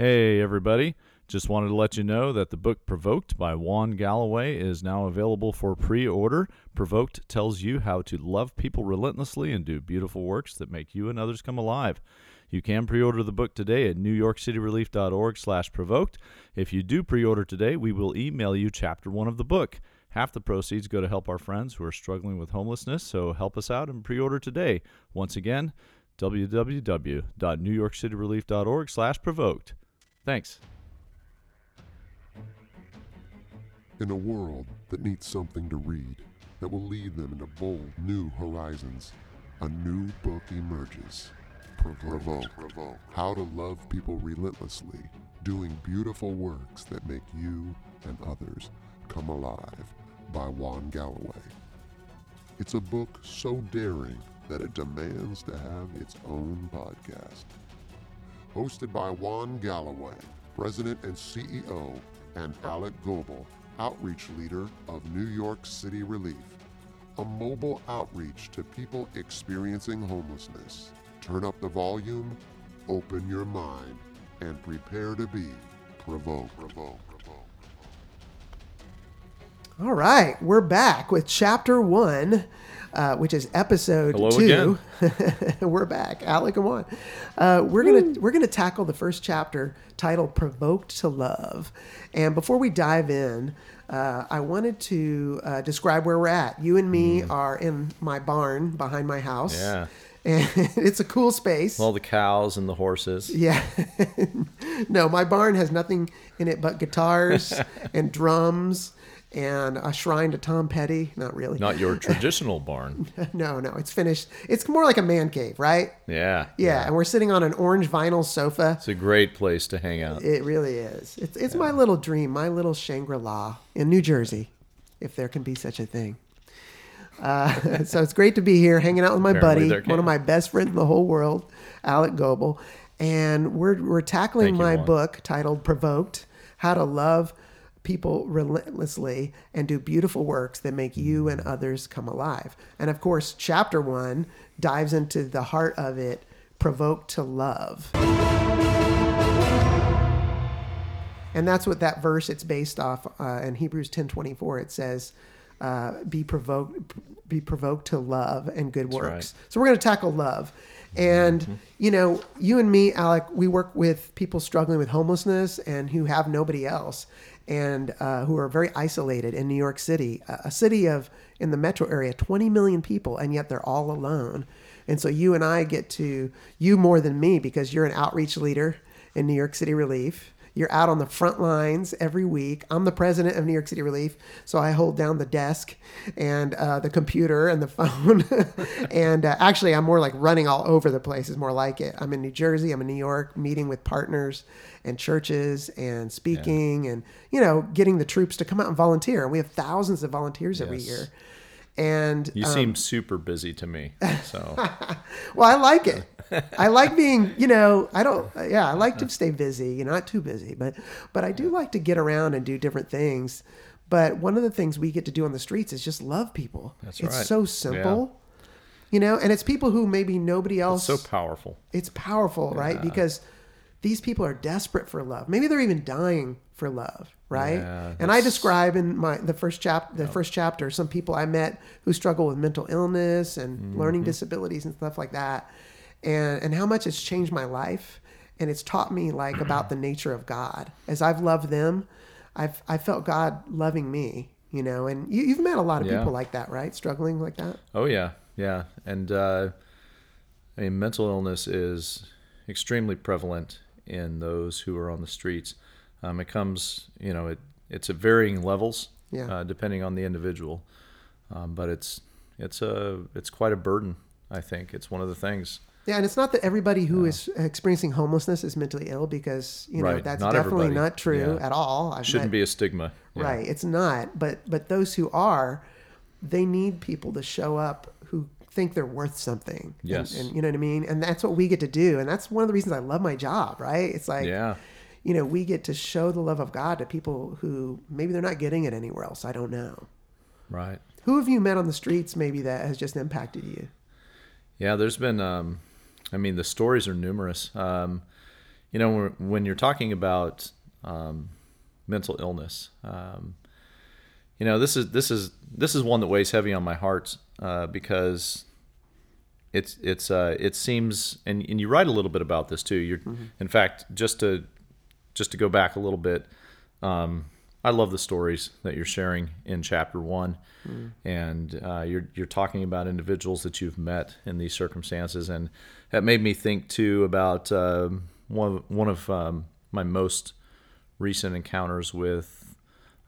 Hey, everybody. Just wanted to let you know that the book Provoked by Juan Galloway is now available for pre order. Provoked tells you how to love people relentlessly and do beautiful works that make you and others come alive. You can pre-order the book today at newyorkcityrelief.org slash provoked. If you do pre-order today, we will email you chapter one of the book. Half the proceeds go to help our friends who are struggling with homelessness, so help us out and pre-order today. Once again, www.newyorkcityrelief.org slash provoked. Thanks. In a world that needs something to read that will lead them into bold new horizons, a new book emerges. Provoke. How to love people relentlessly, doing beautiful works that make you and others come alive by Juan Galloway. It's a book so daring that it demands to have its own podcast. Hosted by Juan Galloway, President and CEO, and Alec Goebel, Outreach Leader of New York City Relief, a mobile outreach to people experiencing homelessness. Turn up the volume, open your mind, and prepare to be provoked. Provoke. All right, we're back with chapter one, uh, which is episode Hello two. we're back, Alec and Juan. Uh, we're gonna we're gonna tackle the first chapter titled "Provoked to Love," and before we dive in, uh, I wanted to uh, describe where we're at. You and me are in my barn behind my house. Yeah. and it's a cool space. All the cows and the horses. Yeah. no, my barn has nothing in it but guitars and drums and a shrine to Tom Petty. Not really. Not your traditional barn. no, no, it's finished. It's more like a man cave, right? Yeah. Yeah, and we're sitting on an orange vinyl sofa. It's a great place to hang out. It really is. It's it's my little dream, my little Shangri-La in New Jersey, if there can be such a thing. Uh, so it's great to be here, hanging out with my Apparently buddy, one of my best friends in the whole world, Alec Goebel, and we're we're tackling Thank my Juan. book titled "Provoked: How to Love People Relentlessly and Do Beautiful Works That Make You and Others Come Alive." And of course, chapter one dives into the heart of it: "Provoked to Love." and that's what that verse it's based off uh, in hebrews 10.24 it says uh, be provoked be provoked to love and good works right. so we're going to tackle love and you know you and me alec we work with people struggling with homelessness and who have nobody else and uh, who are very isolated in new york city a a city of in the metro area 20 million people and yet they're all alone. And so you and i get to you more than me because you're an outreach leader in new york city relief you're out on the front lines every week. I'm the president of New York City Relief, so I hold down the desk and uh, the computer and the phone. and uh, actually, I'm more like running all over the place. Is more like it. I'm in New Jersey. I'm in New York, meeting with partners and churches and speaking and you know getting the troops to come out and volunteer. And we have thousands of volunteers every year. And You um, seem super busy to me. So well, I like it. I like being, you know, I don't, yeah, I like to stay busy, you know, not too busy, but, but I do like to get around and do different things. But one of the things we get to do on the streets is just love people. That's it's right. so simple, you know, and it's people who maybe nobody else. so powerful. it's powerful, right? Because these people are desperate for love. Maybe they're even dying for love, right? Yeah, and I describe in my the first chap the first chapter some people I met who struggle with mental illness and Mm-hmm. learning disabilities and stuff like that, and and how much it's changed my life, and it's taught me like about the nature of God. As I've loved them, I've I felt God loving me, you know. And you, you've met a lot of Yeah. people like that, right? Struggling like that. Oh yeah, yeah, and uh, I mean, mental illness is extremely prevalent in those who are on the streets. Um, it comes, you know, it it's at varying levels, Yeah. uh, depending on the individual, um, but it's it's a it's quite a burden. I think it's one of the things. Yeah, and it's not that everybody who is experiencing homelessness is mentally ill because you know Right, that's not definitely everybody. not true Yeah. at all. I've Shouldn't met- be a stigma. Yeah. right. It's not, but but those who are, they need people to show up who think they're worth something. And- Yes. and, you know what I mean. And that's what we get to do, and that's one of the reasons I love my job. Right? It's like Yeah. you know we get to show the love of God to people who maybe they're not getting it anywhere else. I don't know. Right. Who have you met on the streets maybe that has just impacted you? Yeah, there's been, um, I mean, the stories are numerous. Um, you know, when, you're talking about um, mental illness, um, you know, this is this is this is one that weighs heavy on my heart uh, because it's it's uh, it seems and, and you write a little bit about this too. You're mm-hmm. in fact just to just to go back a little bit. Um, I love the stories that you're sharing in chapter one, mm. and uh, you're you're talking about individuals that you've met in these circumstances, and that made me think too about uh, one of, one of um, my most recent encounters with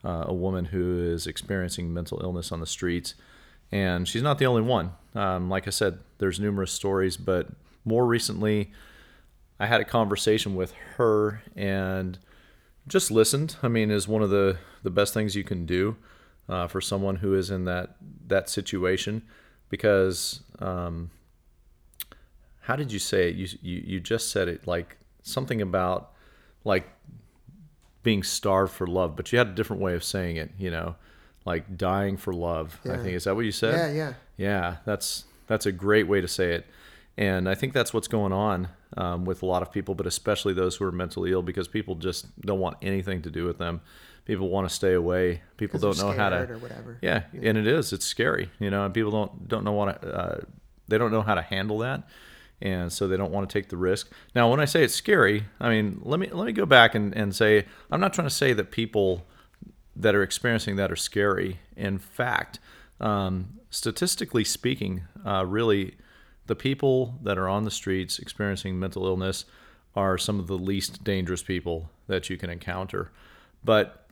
uh, a woman who is experiencing mental illness on the streets, and she's not the only one. Um, like I said, there's numerous stories, but more recently, I had a conversation with her and just listened. I mean, is one of the the best things you can do uh, for someone who is in that that situation, because um, how did you say it? You, you you just said it like something about like being starved for love, but you had a different way of saying it. You know, like dying for love. Yeah. I think is that what you said? Yeah, yeah, yeah. That's that's a great way to say it, and I think that's what's going on um, with a lot of people, but especially those who are mentally ill, because people just don't want anything to do with them. People want to stay away. People don't know how to. Yeah, yeah, and it is. It's scary, you know. And people don't don't know what to, uh, they don't know how to handle that, and so they don't want to take the risk. Now, when I say it's scary, I mean let me let me go back and, and say I'm not trying to say that people that are experiencing that are scary. In fact, um, statistically speaking, uh, really the people that are on the streets experiencing mental illness are some of the least dangerous people that you can encounter. But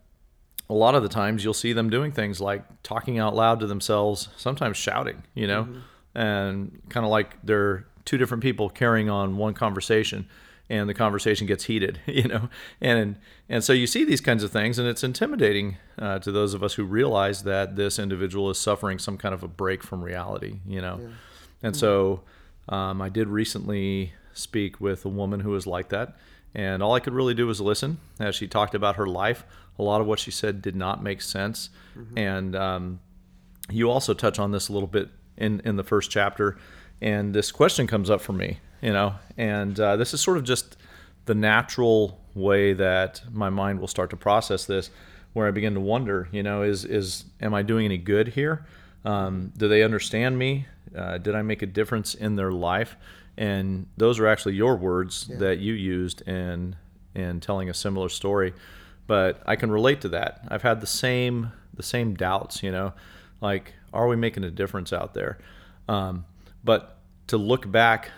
a lot of the times you'll see them doing things like talking out loud to themselves, sometimes shouting, you know, mm-hmm. and kind of like they're two different people carrying on one conversation and the conversation gets heated, you know, and and so you see these kinds of things, and it's intimidating uh, to those of us who realize that this individual is suffering some kind of a break from reality, you know. Yeah. And so um, I did recently speak with a woman who was like that. And all I could really do was listen as she talked about her life. A lot of what she said did not make sense. Mm-hmm. And um, you also touch on this a little bit in, in the first chapter. And this question comes up for me, you know, and uh, this is sort of just the natural way that my mind will start to process this, where I begin to wonder, you know, is, is am I doing any good here? Um, do they understand me? Uh, did I make a difference in their life? And those are actually your words yeah. that you used in in telling a similar story. But I can relate to that. I've had the same the same doubts. You know, like are we making a difference out there? Um, but to look back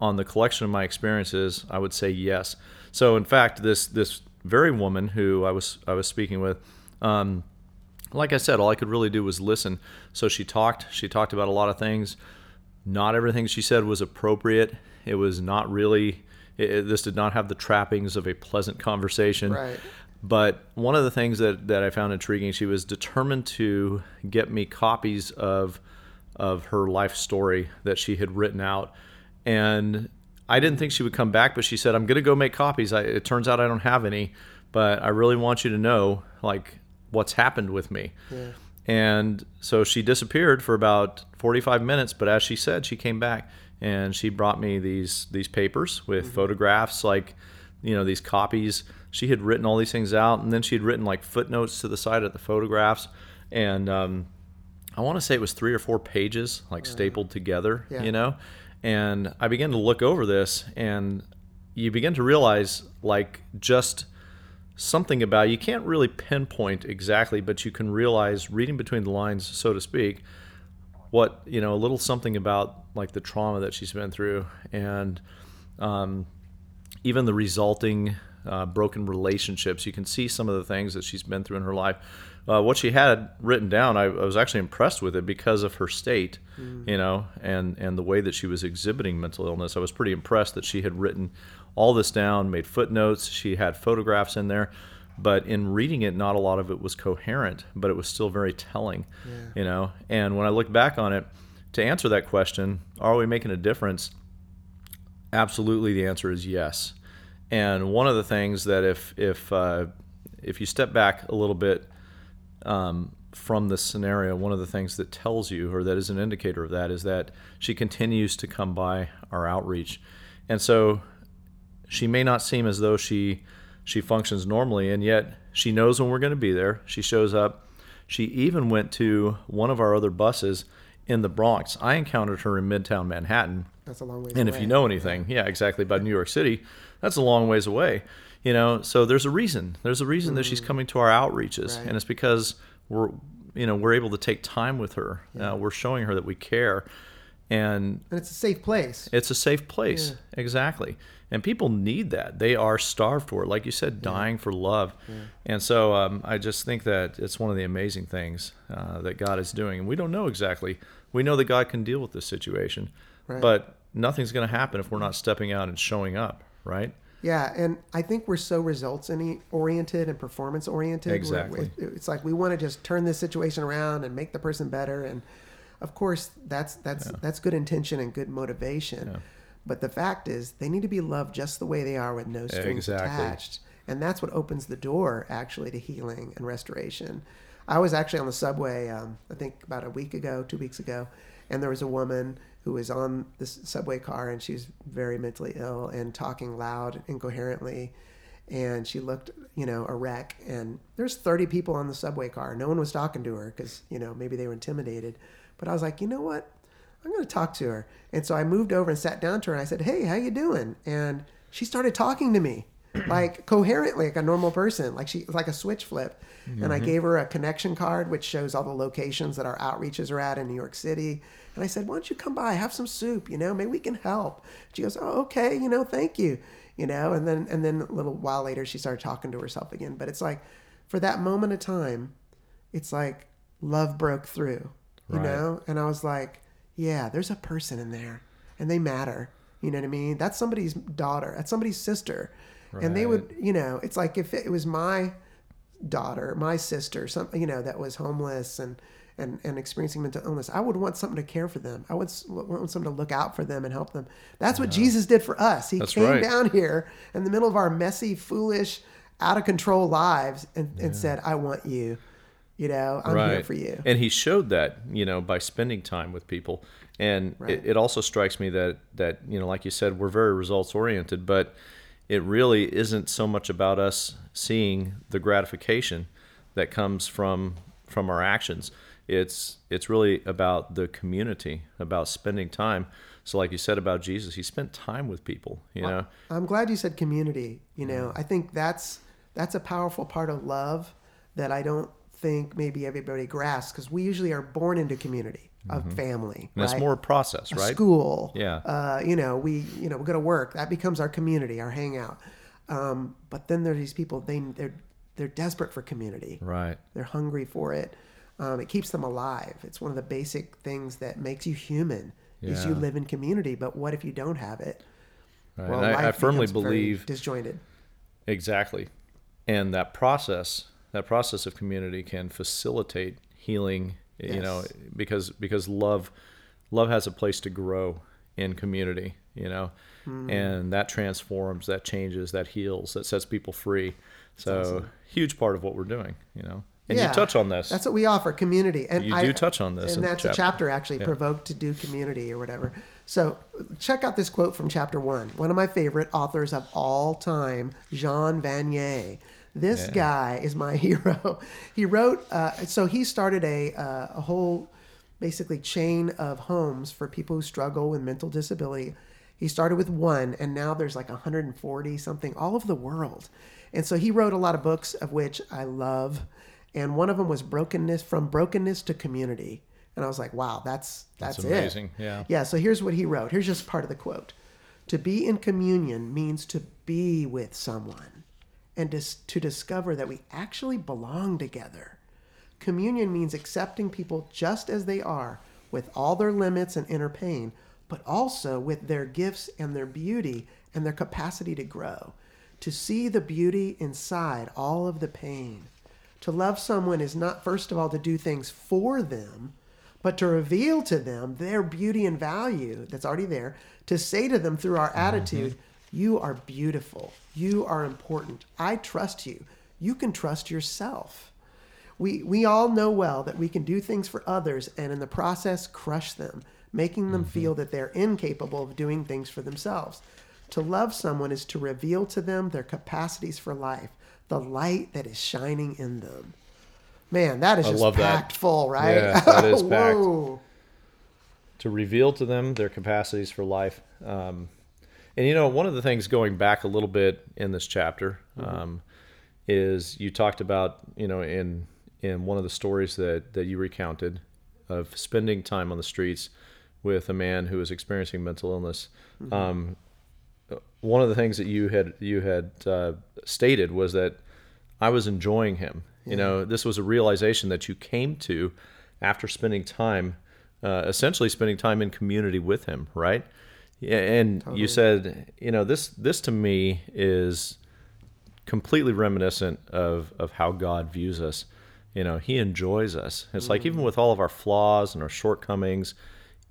on the collection of my experiences, I would say yes. So in fact, this this very woman who I was I was speaking with. Um, like I said, all I could really do was listen. So she talked. She talked about a lot of things. Not everything she said was appropriate. It was not really. It, this did not have the trappings of a pleasant conversation. Right. But one of the things that, that I found intriguing, she was determined to get me copies of of her life story that she had written out. And I didn't think she would come back, but she said, "I'm going to go make copies. I, it turns out I don't have any, but I really want you to know, like, what's happened with me. Yeah. And so she disappeared for about 45 minutes, but as she said, she came back and she brought me these these papers with mm-hmm. photographs like you know these copies. She had written all these things out and then she had written like footnotes to the side of the photographs and um, I want to say it was three or four pages like stapled together, yeah. you know. And I began to look over this and you begin to realize like just something about you can't really pinpoint exactly, but you can realize reading between the lines, so to speak, what you know a little something about like the trauma that she's been through and um, even the resulting uh, broken relationships. You can see some of the things that she's been through in her life. Uh, what she had written down, I, I, was actually impressed with it because of her state, mm. you know, and and the way that she was exhibiting mental illness. I was pretty impressed that she had written all this down, made footnotes. She had photographs in there, but in reading it, not a lot of it was coherent, but it was still very telling, yeah. you know. And when I look back on it, to answer that question, are we making a difference? Absolutely, the answer is yes. And one of the things that if if uh, if you step back a little bit um, from this scenario, one of the things that tells you, or that is an indicator of that, is that she continues to come by our outreach. And so she may not seem as though she she functions normally, and yet she knows when we're going to be there. She shows up. She even went to one of our other buses in the Bronx. I encountered her in Midtown Manhattan. That's a long way. And if you know anything, yeah, exactly about New York City, that's a long ways away. You know, so there's a reason. There's a reason that she's coming to our outreaches, Right. and it's because we're you know we're able to take time with her. Uh, we're showing her that we care, and and it's a safe place. it's a safe place. Yeah. Exactly. And people need that. They are starved for it. Like you said, dying for love. And so um, I just think that it's one of the amazing things uh, that God is doing. And we don't know exactly. We know that God can deal with this situation, Right. but nothing's going to happen if we're not stepping out and showing up, right? Yeah, and I think we're so results oriented and performance oriented. Exactly. It's like we want to just turn this situation around and make the person better, and of course that's that's that's good intention and good motivation. Yeah. But the fact is, they need to be loved just the way they are with no strings Exactly. attached, and that's what opens the door actually to healing and restoration. I was actually on the subway, um, I think about a week ago, two weeks ago, and there was a woman who was on this subway car and she was very mentally ill and talking loud, incoherently. And she looked, you know, a wreck. And there's 30 people on the subway car. No one was talking to her because, you know, maybe they were intimidated. But I was like, you know what? I'm going to talk to her. And so I moved over and sat down to her and I said, "Hey, how you doing?" And she started talking to me like coherently like a normal person, like she like a switch flip. And I mm-hmm. gave her a connection card which shows all the locations that our outreaches are at in New York City. And I said, "Why don't you come by, have some soup, you know, maybe we can help." She goes, "Oh, okay, you know, thank you." You know, and then and then a little while later she started talking to herself again. But it's like for that moment of time, it's like love broke through, you Right. know? And I was like, yeah, there's a person in there and they matter. You know what I mean? That's somebody's daughter, that's somebody's sister. And they would, you know, it's like if it was my daughter, my sister, some, you know, that was homeless and, and, and experiencing mental illness, I would want something to care for them. I would want someone to look out for them and help them. That's what Jesus did for us. He That's came right. down here in the middle of our messy, foolish, out of control lives and, and said, I want you. You know, I'm here for you. And he showed that, you know, by spending time with people. And Right. it, it also strikes me that that you know, like you said, we're very results oriented, but it really isn't so much about us seeing the gratification that comes from from our actions. It's it's really about the community, about spending time. So, like you said about Jesus, he spent time with people. You know, I'm glad you said community. You know, mm-hmm. I think that's that's a powerful part of love that I don't think maybe everybody grasps because we usually are born into community, a family, and it's right? more a process, a right? school. Yeah. Uh, you know, we you know we go to work. That becomes our community, our hangout. Um, but then there are these people. They they're they're desperate for community. Right. They're hungry for it. Um, it keeps them alive. It's one of the basic things that makes you human. Is you live in community. But what if you don't have it? right. and I, I firmly believe disjointed. Exactly. And that process, that process of community can facilitate healing, you know, because because love love has a place to grow in community, you know. Hmm. And that transforms, that changes, that heals, that sets people free. So huge part of what we're doing, you know. And Yeah, you touch on this. That's what we offer community. And You I, do touch on this and in the that's a chapter. chapter actually Yeah. provoked to do community or whatever. So check out this quote from chapter one. One of my favorite authors of all time, Jean Vanier. This Yeah. guy is my hero. He wrote. Uh, so he started a uh, a whole basically chain of homes for people who struggle with mental disability. He started with one, and now there's like 140 something all over the world. And so he wrote a lot of books, of which I love. And one of them was brokenness from brokenness to community. And I was like, wow, that's that's, That's it. amazing, yeah. Yeah. So here's what he wrote. Here's just part of the quote: "To be in communion means to be with someone, and to, discover that we actually belong together. Communion means accepting people just as they are, with all their limits and inner pain, but also with their gifts and their beauty and their capacity to grow. To see the beauty inside all of the pain. To love someone is not, first of all, to do things for them, but to reveal to them their beauty and value that's already there, to say to them through our mm-hmm. attitude, You are beautiful. You are important. I trust you. You can trust yourself. We, we all know well that we can do things for others and in the process crush them, making them feel that they're incapable of doing things for themselves. To love someone is to reveal to them their capacities for life, the light that is shining in them. Man, that is I just love that. packed full, right? Yeah, that is packed. To reveal to them their capacities for life. Um, and you know, one of the things going back a little bit in this chapter um, is you talked about, you know, in in one of the stories that that you recounted of spending time on the streets with a man who was experiencing mental illness. Um, one of the things that you had you had uh, stated was that I was enjoying him. You know, this was a realization that you came to after spending time, uh, essentially spending time in community with him, right? Yeah, and you said, you know, this this to me is completely reminiscent of of how God views us. You know, He enjoys us. It's like even with all of our flaws and our shortcomings,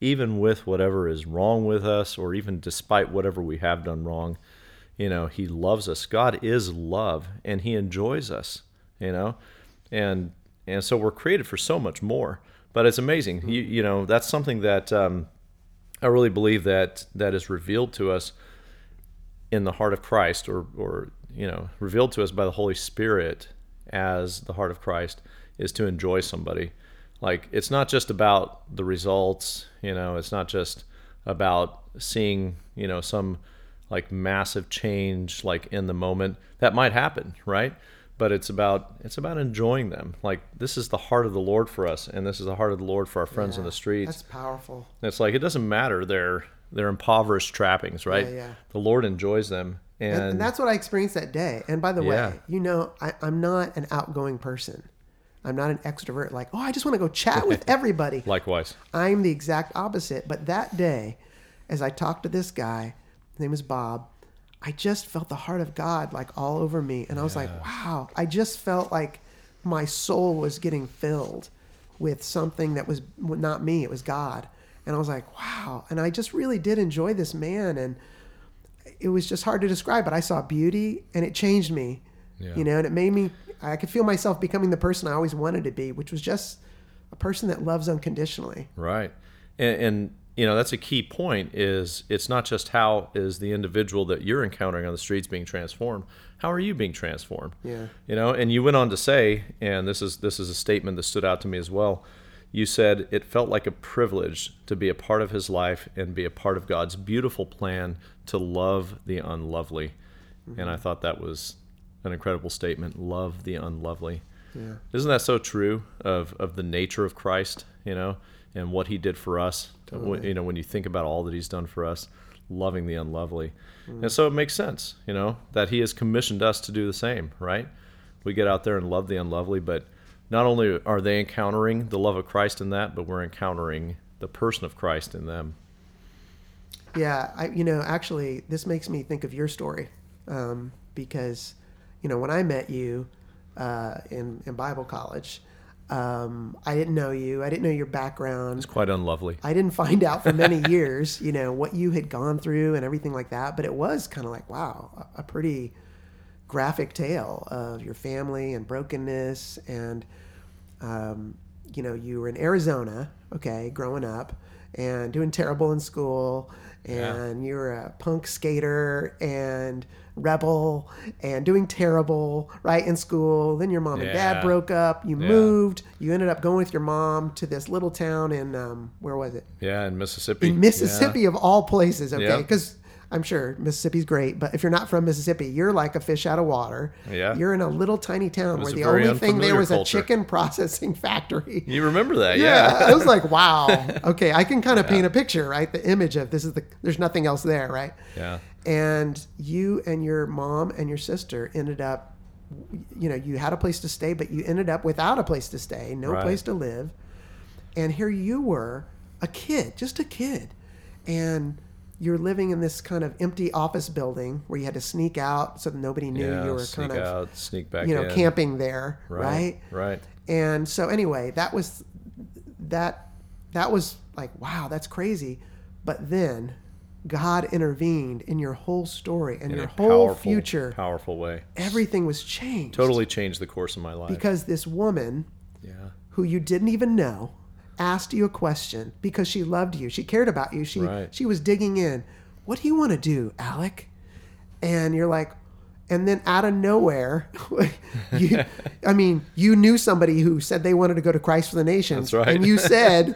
even with whatever is wrong with us, or even despite whatever we have done wrong, you know, He loves us. God is love, and He enjoys us. You know, and and so we're created for so much more. But it's amazing. You you know, that's something that. Um, I really believe that that is revealed to us in the heart of Christ, or or you know, revealed to us by the Holy Spirit as the heart of Christ is to enjoy somebody. Like it's not just about the results, you know, it's not just about seeing, you know, some like massive change like in the moment. That might happen, right? But it's about it's about enjoying them. Like this is the heart of the Lord for us, and this is the heart of the Lord for our friends in the streets. That's powerful. It's like it doesn't matter their their impoverished trappings, right? Yeah, yeah. The Lord enjoys them, and, And, and that's what I experienced that day. And by the Yeah. way, you know, I, I'm not an outgoing person. I'm not an extrovert. Like, oh, I just want to go chat with everybody. likewise. I'm the exact opposite. But that day, as I talked to this guy, his name is Bob, I just felt the heart of God like all over me. And I was like, wow, I just felt like my soul was getting filled with something that was not me, it was God. And I was like, wow. And I just really did enjoy this man. And it was just hard to describe, but I saw beauty and it changed me, Yeah. you know, and it made me, I could feel myself becoming the person I always wanted to be, which was just a person that loves unconditionally. Right. And, and you know that's a key point. Is it's not just how is the individual that you're encountering on the streets being transformed. How are you being transformed? Yeah. You know, and you went on to say, and this is this is a statement that stood out to me as well. You said it felt like a privilege to be a part of his life and be a part of God's beautiful plan to love the unlovely. Mm-hmm. And I thought that was an incredible statement. Love the unlovely. Yeah. Isn't that so true of, of the nature of Christ, you know, and what he did for us? When- You know, when you think about all that he's done for us, loving the unlovely. And so it makes sense, you know, that he has commissioned us to do the same, right? We get out there and love the unlovely, but not only are they encountering the love of Christ in that, but we're encountering the person of Christ in them. Yeah, I, you know, actually, this makes me think of your story um, because, you know, when I met you uh, in in Bible college, um, I didn't know you. I didn't know your background. It's quite unlovely. I didn't find out for many years, you know, what you had gone through and everything like that. But it was kind of like, wow, a, pretty graphic tale of your family and brokenness. And, um, you know, you were in Arizona, okay, growing up and doing terrible in school. And you're a punk skater and rebel and doing terrible, right, in school. Then your mom and dad broke up. You Yeah. moved. You ended up going with your mom to this little town in, um, where was it? Yeah, in Mississippi. in Mississippi of all places, okay? Yeah. Because I'm sure Mississippi's great, but if you're not from Mississippi, you're like a fish out of water. Yeah. You're in a little tiny town where the only thing there was culture. a chicken processing factory. You remember that, Yeah, yeah. I was like, wow. Okay, I can kind of paint a picture, right? The image of this is the there's nothing else there, right? Yeah. And you and your mom and your sister ended up, you know, you had a place to stay, but you ended up without a place to stay, no Right. place to live. And here you were, a kid, just a kid. And you're living in this kind of empty office building where you had to sneak out so that nobody knew yeah, you were kind of, out, sneak back you know, in. camping there, right? Right. And so anyway, that was that that was like wow, that's crazy. But then God intervened in your whole story and In your whole powerful, future. powerful way. Everything was changed. Totally changed the course of my life. Because this woman yeah. who you didn't even know asked you a question because she loved you. She cared about you. She Right. she was digging in. what do you want to do, Alec? And you're like, and then out of nowhere, you, I mean, you knew somebody who said they wanted to go to Christ for the Nations. That's right. And you said,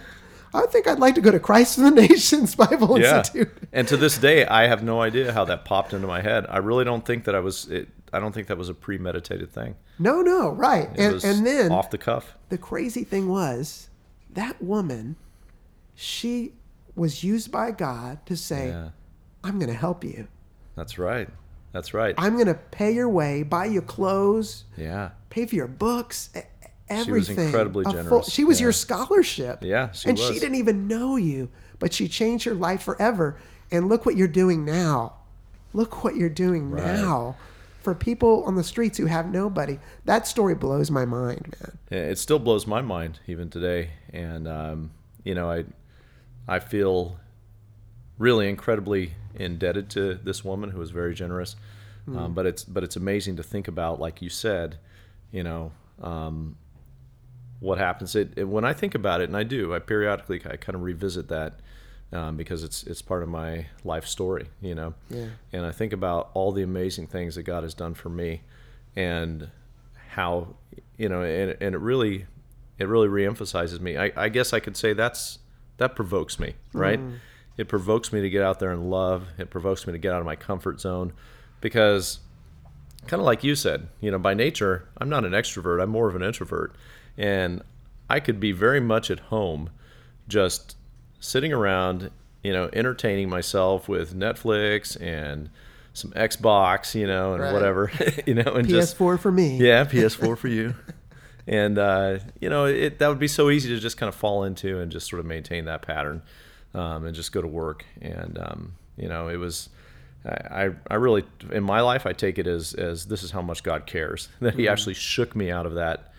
I think I'd like to go to Christ for the Nations Bible Yeah. Institute. And to this day, I have no idea how that popped into my head. I really don't think that I was. It, I don't think that was a premeditated thing. No, no, right. It And, and then off the cuff. the crazy thing was that woman, she was used by God to say, Yeah, I'm going to help you. that's right. That's right. I'm going to pay your way, buy you clothes, yeah, pay for your books, e- She was incredibly A generous, she was yeah. your scholarship. Yeah, she and was. she didn't even know you, but she changed your life forever. And look what you're doing now. Look what you're doing Right. now for people on the streets who have nobody. That story blows my mind, man. it still blows my mind even today. And um, you know, I I feel really incredibly indebted to this woman who was very generous. Um, but it's but it's amazing to think about, like you said, you know, um, what happens. It, it when I think about it, and I do, I periodically I kind of revisit that um, because it's it's part of my life story, you know. Yeah. And I think about all the amazing things that God has done for me, and how you know, and, and it really it really reemphasizes me. I, I guess I could say that's that provokes me, right? It provokes me to get out there and love. It provokes me to get out of my comfort zone because kind of like you said, you know, by nature, I'm not an extrovert. I'm more of an introvert. And I could be very much at home just sitting around, you know, entertaining myself with Netflix and some Xbox, you know, and Right. whatever, you know, and just PS4 for me. yeah, PS4 for you. And uh, you know, it that would be so easy to just kind of fall into and just sort of maintain that pattern, um, and just go to work. And um, you know, it was, I, I I really in my life I take it as as this is how much God cares that He actually shook me out of that,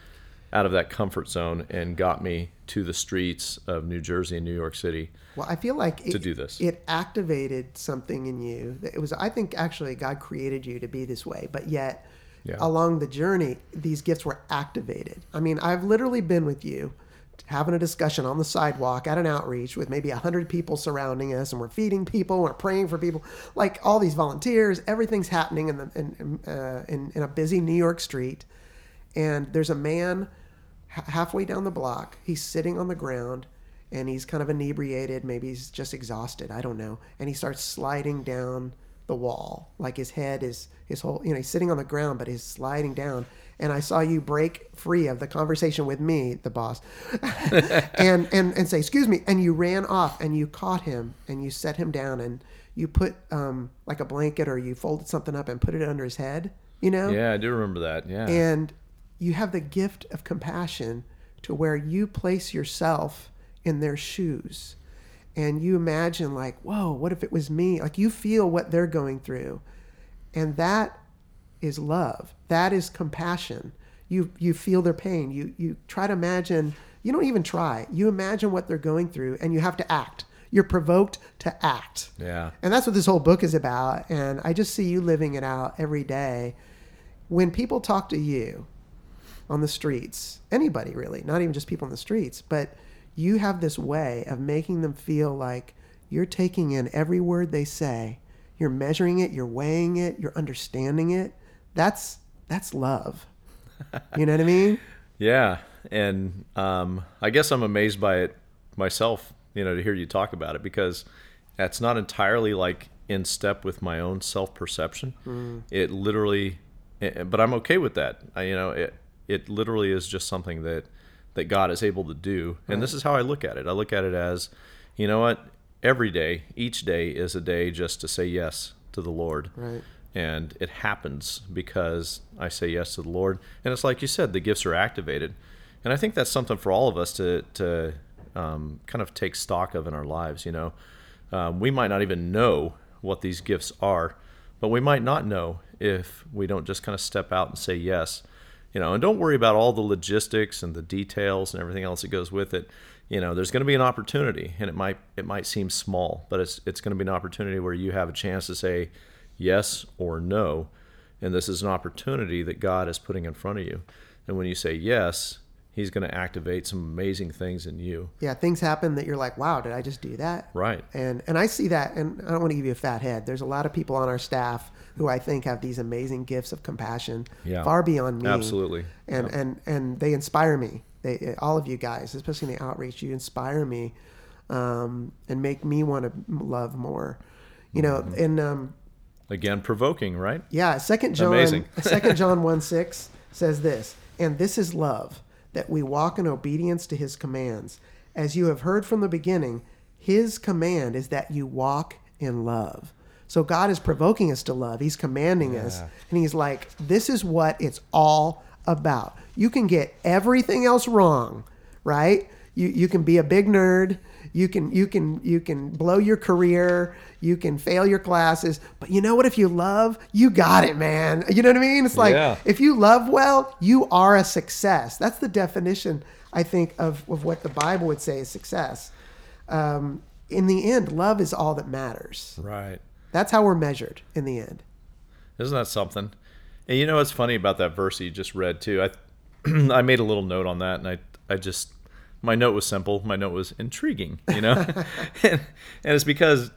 out of that comfort zone and got me to the streets of New Jersey and New York City. Well, I feel like it, To do this. it activated something in you. It was, I think, actually, God created you to be this way, but yet, Yeah. along the journey, these gifts were activated. I mean, I've literally been with you, having a discussion on the sidewalk at an outreach with maybe a hundred people surrounding us, and we're feeding people, we're praying for people, like all these volunteers. Everything's happening in the in uh, in, in a busy New York street, and there's a man h- halfway down the block. He's sitting on the ground and he's kind of inebriated. Maybe he's just exhausted. I don't know. And he starts sliding down the wall. Like his head is, his whole, you know, he's sitting on the ground, but he's sliding down. And I saw you break free of the conversation with me, the boss, and, and, and say, excuse me. And you ran off and you caught him and you set him down and you put um, like a blanket or you folded something up and put it under his head, you know? Yeah, I do remember that. Yeah, and you have the gift of compassion to where you place yourself in their shoes. And you imagine like whoa what if it was me? Like you feel what they're going through. And that is love. That is compassion. You you feel their pain. You you try to imagine you don't even try. You imagine what they're going through and you have to act. You're provoked to act. Yeah, and that's what this whole book is about. And I just see you living it out every day. When people talk to you on the streets, anybody really, not even just people on the streets, but you have this way of making them feel like you're taking in every word they say. You're measuring it, you're weighing it, you're understanding it. That's that's love. You know what I mean? Yeah, and um, I guess I'm amazed by it myself. You know, to hear you talk about it because that's not entirely like in step with my own self perception. It literally, eh, but I'm okay with that. I, you know, it it literally is just something that that God is able to do, and this is how I look at it. I look at it as, you know what, every day, each day is a day just to say yes to the Lord Right. and it happens because I say yes to the Lord. And it's like you said, the gifts are activated, and I think that's something for all of us to to um, kind of take stock of in our lives. You know, um, we might not even know what these gifts are, but we might not know if we don't just kind of step out and say yes. You know, and don't worry about all the logistics and the details and everything else that goes with it. You know, there's going to be an opportunity, and it might it might seem small, but it's it's going to be an opportunity where you have a chance to say yes or no. And this is an opportunity that God is putting in front of you. And when you say yes, He's going to activate some amazing things in you. Yeah, things happen that you're like, wow, did I just do that? Right. And and I see that, and I don't want to give you a fat head. There's a lot of people on our staff who I think have these amazing gifts of compassion, Yeah. far beyond me. Absolutely. And Yeah. and and they inspire me. They all of you guys, especially in the outreach, you inspire me, um, and make me want to love more. You know, Mm-hmm. and um, Again, provoking, right? yeah, Second John, Amazing. Second John one six says this, and this is love, that we walk in obedience to His commands, as you have heard from the beginning. His command is that you walk in love. So God is provoking us to love. He's commanding us, and He's like, "This is what it's all about." You can get everything else wrong, right? You you can be a big nerd. You can you can you can blow your career. You can fail your classes. But you know what? If you love, you got it, man. You know what I mean? It's like Yeah. if you love well, you are a success. That's the definition, I think, of, of what the Bible would say is success. Um, in the end, love is all that matters. Right. That's how we're measured in the end. Isn't that something? And you know what's funny about that verse you just read too? I I made a little note on that, and I I just my note was simple. My note was intriguing. You know, and, and it's because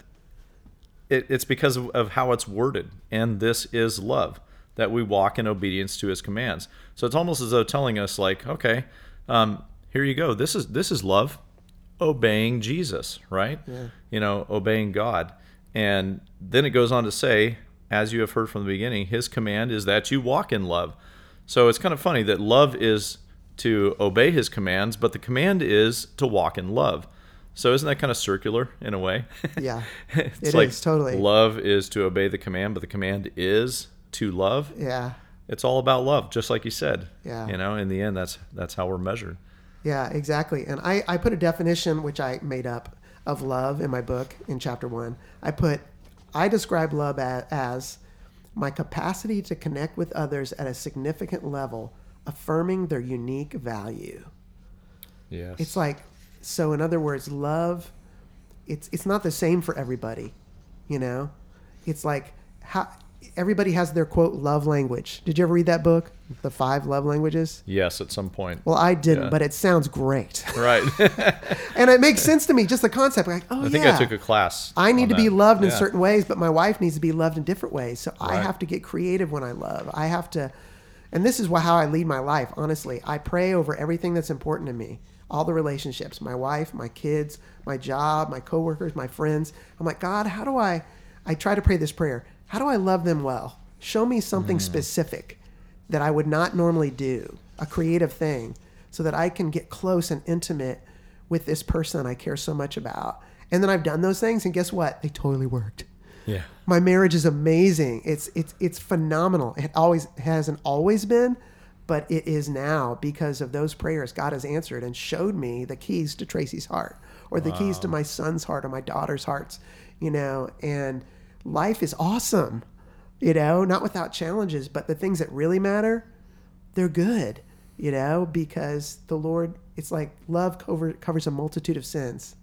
it, it's because of, of how it's worded, and this is love that we walk in obedience to His commands. So it's almost as though telling us like, okay, um, here you go. This is this is love, obeying Jesus, right? You know, obeying God, and then it goes on to say, as you have heard from the beginning, His command is that you walk in love. So it's kind of funny that love is to obey His commands, but the command is to walk in love. So isn't that kind of circular in a way? Yeah, it's it like is, totally. love is to obey the command, but the command is to love. Yeah, It's all about love, just like you said. Yeah. You know, in the end, that's that's how we're measured. yeah, exactly. And I, I put a definition, which I made up, of love in my book in chapter one. I put, I describe love as, as my capacity to connect with others at a significant level, affirming their unique value. Yes. It's like so in other words, love it's it's not the same for everybody, you know? It's like how everybody has their quote love language. Did you ever read that book? The 5 love languages? yes, at some point. Well, I didn't, Yeah. but it sounds great. right. and it makes sense to me just the concept like, oh I think yeah. I took a class. I need to be that. loved in certain ways, but my wife needs to be loved in different ways. So I have to get creative when I love. I have to, and this is how I lead my life. Honestly, I pray over everything that's important to me, all the relationships, my wife, my kids, my job, my coworkers, my friends. I'm like, God, how do I? I try to pray this prayer. How do I love them well? Show me something mm. specific that I would not normally do, a creative thing, so that I can get close and intimate with this person I care so much about. And then I've done those things, and guess what? They totally worked. Yeah. My marriage is amazing. It's it's it's phenomenal. It always hasn't always been, but it is now because of those prayers. God has answered and showed me the keys to Tracy's heart, or the keys to my son's heart, or my daughter's hearts. You know, and life is awesome. You know, not without challenges, but the things that really matter, they're good. You know, because the Lord, it's like love cover, covers a multitude of sins.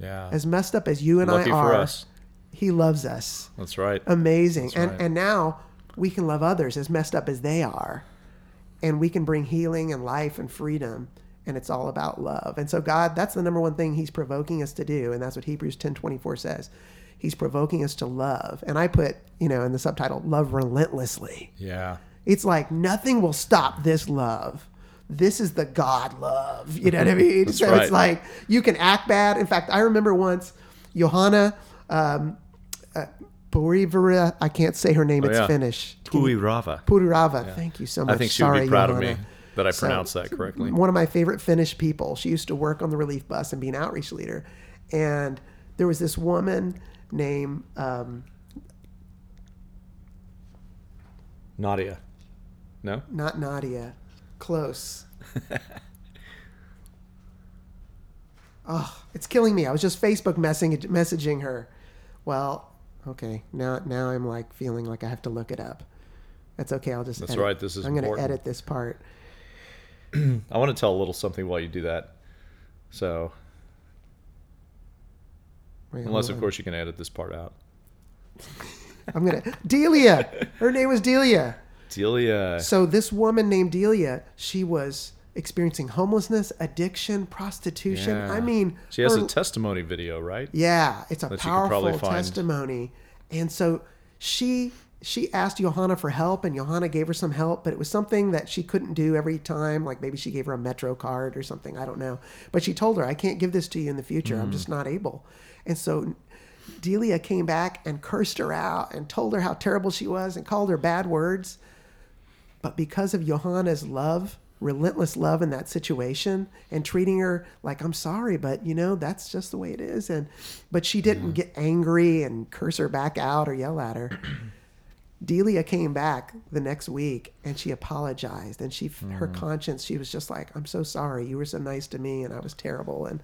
Yeah. As messed up as you and Lucky I are, for us. He loves us. That's right. amazing. And right. and now we can love others as messed up as they are. And we can bring healing and life and freedom and it's all about love. And so god that's the number one thing he's provoking us to do and that's what hebrews 10 24 says. He's provoking us to love. And i put you know in the subtitle love relentlessly. Yeah. it's like nothing will stop this love. This is the god love. You know what i mean? So right. it's like you can act bad. In fact i remember once johanna um, Borivera, i can't say her name Oh, it's yeah. finnish Can you- Pui Rava. Thank you so much. I think she Sorry, would be proud of me that I So, pronounced that correctly. One of my favorite Finnish people. She used to work on the relief bus and be an outreach leader. And there was this woman named um, Nadia. No? not Nadia, close. oh, it's killing me. I was just Facebook messaging messaging her. Well, okay. Now now I'm like feeling like I have to look it up. That's okay. I'll just. That's edit. right, this is I'm going to edit this part. I want to tell a little something while you do that. So, Wait, unless of course you can edit this part out. I'm gonna Delia. Her name was Delia. Delia. So this woman named Delia, she was experiencing homelessness, addiction, prostitution. Yeah. I mean, She has her- a testimony video, right? yeah, it's a That you could probably powerful testimony. And so she she asked Johanna for help and Johanna gave her some help, but it was something that she couldn't do every time. Like maybe she gave her a Metro card or something. I don't know. But she told her, I can't give this to you in the future. I'm Mm. just not able. And so Delia came back and cursed her out and told her how terrible she was and called her bad words. But because of Johanna's love, relentless love in that situation, and treating her like I'm sorry, but you know that's just the way it is, and but she didn't get angry and curse her back out or yell at her. Delia came back the next week and she apologized and she her conscience she was just like I'm so sorry. You were so nice to me and I was terrible. And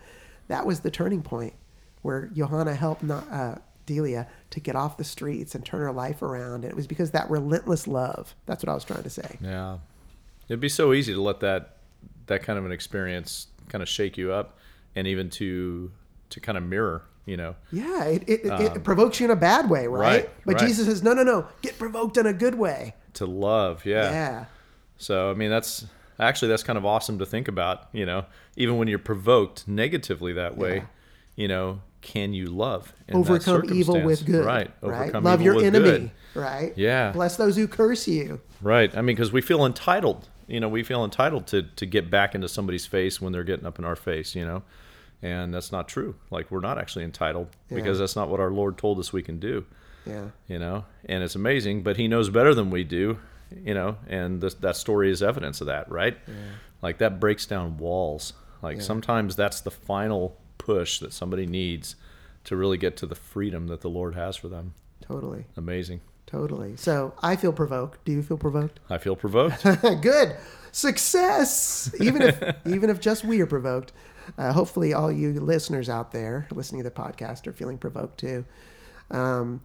that was the turning point where Johanna helped not, uh, Delia to get off the streets and turn her life around. And it was because of that relentless love that's what I was trying to say. Yeah. It'd be so easy to let that that kind of an experience kind of shake you up and even to to kind of mirror, you know. yeah it, it, it, it provokes you in a bad way right, Um, right, but right. Jesus says no no no get provoked in a good way To love, yeah. yeah So I mean that's actually that's kind of awesome to think about, you know. Even when you're provoked negatively that way, Yeah. you know, can you love in that overcome evil with good Right. right love your enemy good. right Yeah. bless those who curse you Right. I mean, because we feel entitled. You know, we feel entitled to to get back into somebody's face when they're getting up in our face. You know, and that's not true. Like we're not actually entitled because that's not what our Lord told us we can do. yeah You know, and it's amazing, but He knows better than we do. You know, and this, that story is evidence of that, right? yeah. Like that breaks down walls. Like sometimes that's the final push that somebody needs to really get to the freedom that the Lord has for them. totally Amazing. Totally. So I feel provoked. Do you feel provoked? I feel provoked. Good. Success. Even if even if just we are provoked. Uh, hopefully, all you listeners out there listening to the podcast are feeling provoked too. Um,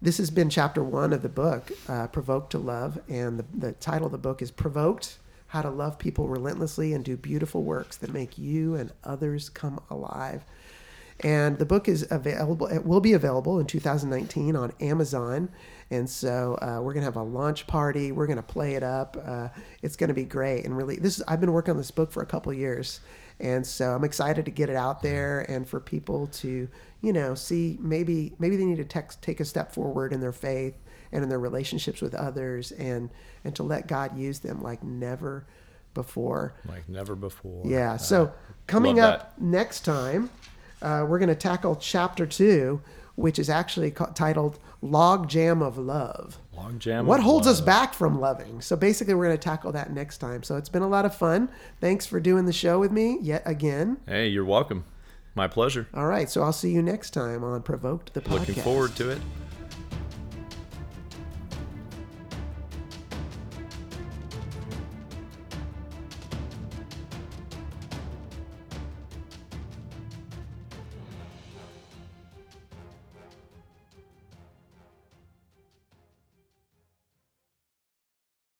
this has been chapter one of the book, uh, Provoked to Love, and the, the title of the book is Provoked: How to Love People Relentlessly and Do Beautiful Works That Make You and Others Come Alive. And the book is available. It will be available in 2019 on Amazon. And so uh, we're gonna have a launch party. We're gonna play it up. Uh, it's gonna be great. And really, this is, I've been working on this book for a couple years, and so I'm excited to get it out there and for people to, you know, see maybe maybe they need to text, take a step forward in their faith and in their relationships with others, and and to let God use them like never before. like never before. Yeah. So coming up next time, uh, we're going to tackle chapter two, which is actually ca- titled "Log Jam of Love." Long jam. What holds us back from loving? So basically, we're going to tackle that next time. So it's been a lot of fun. Thanks for doing the show with me yet again. Hey, you're welcome. My pleasure. All right. So I'll see you next time on Provoked the podcast. Looking forward to it.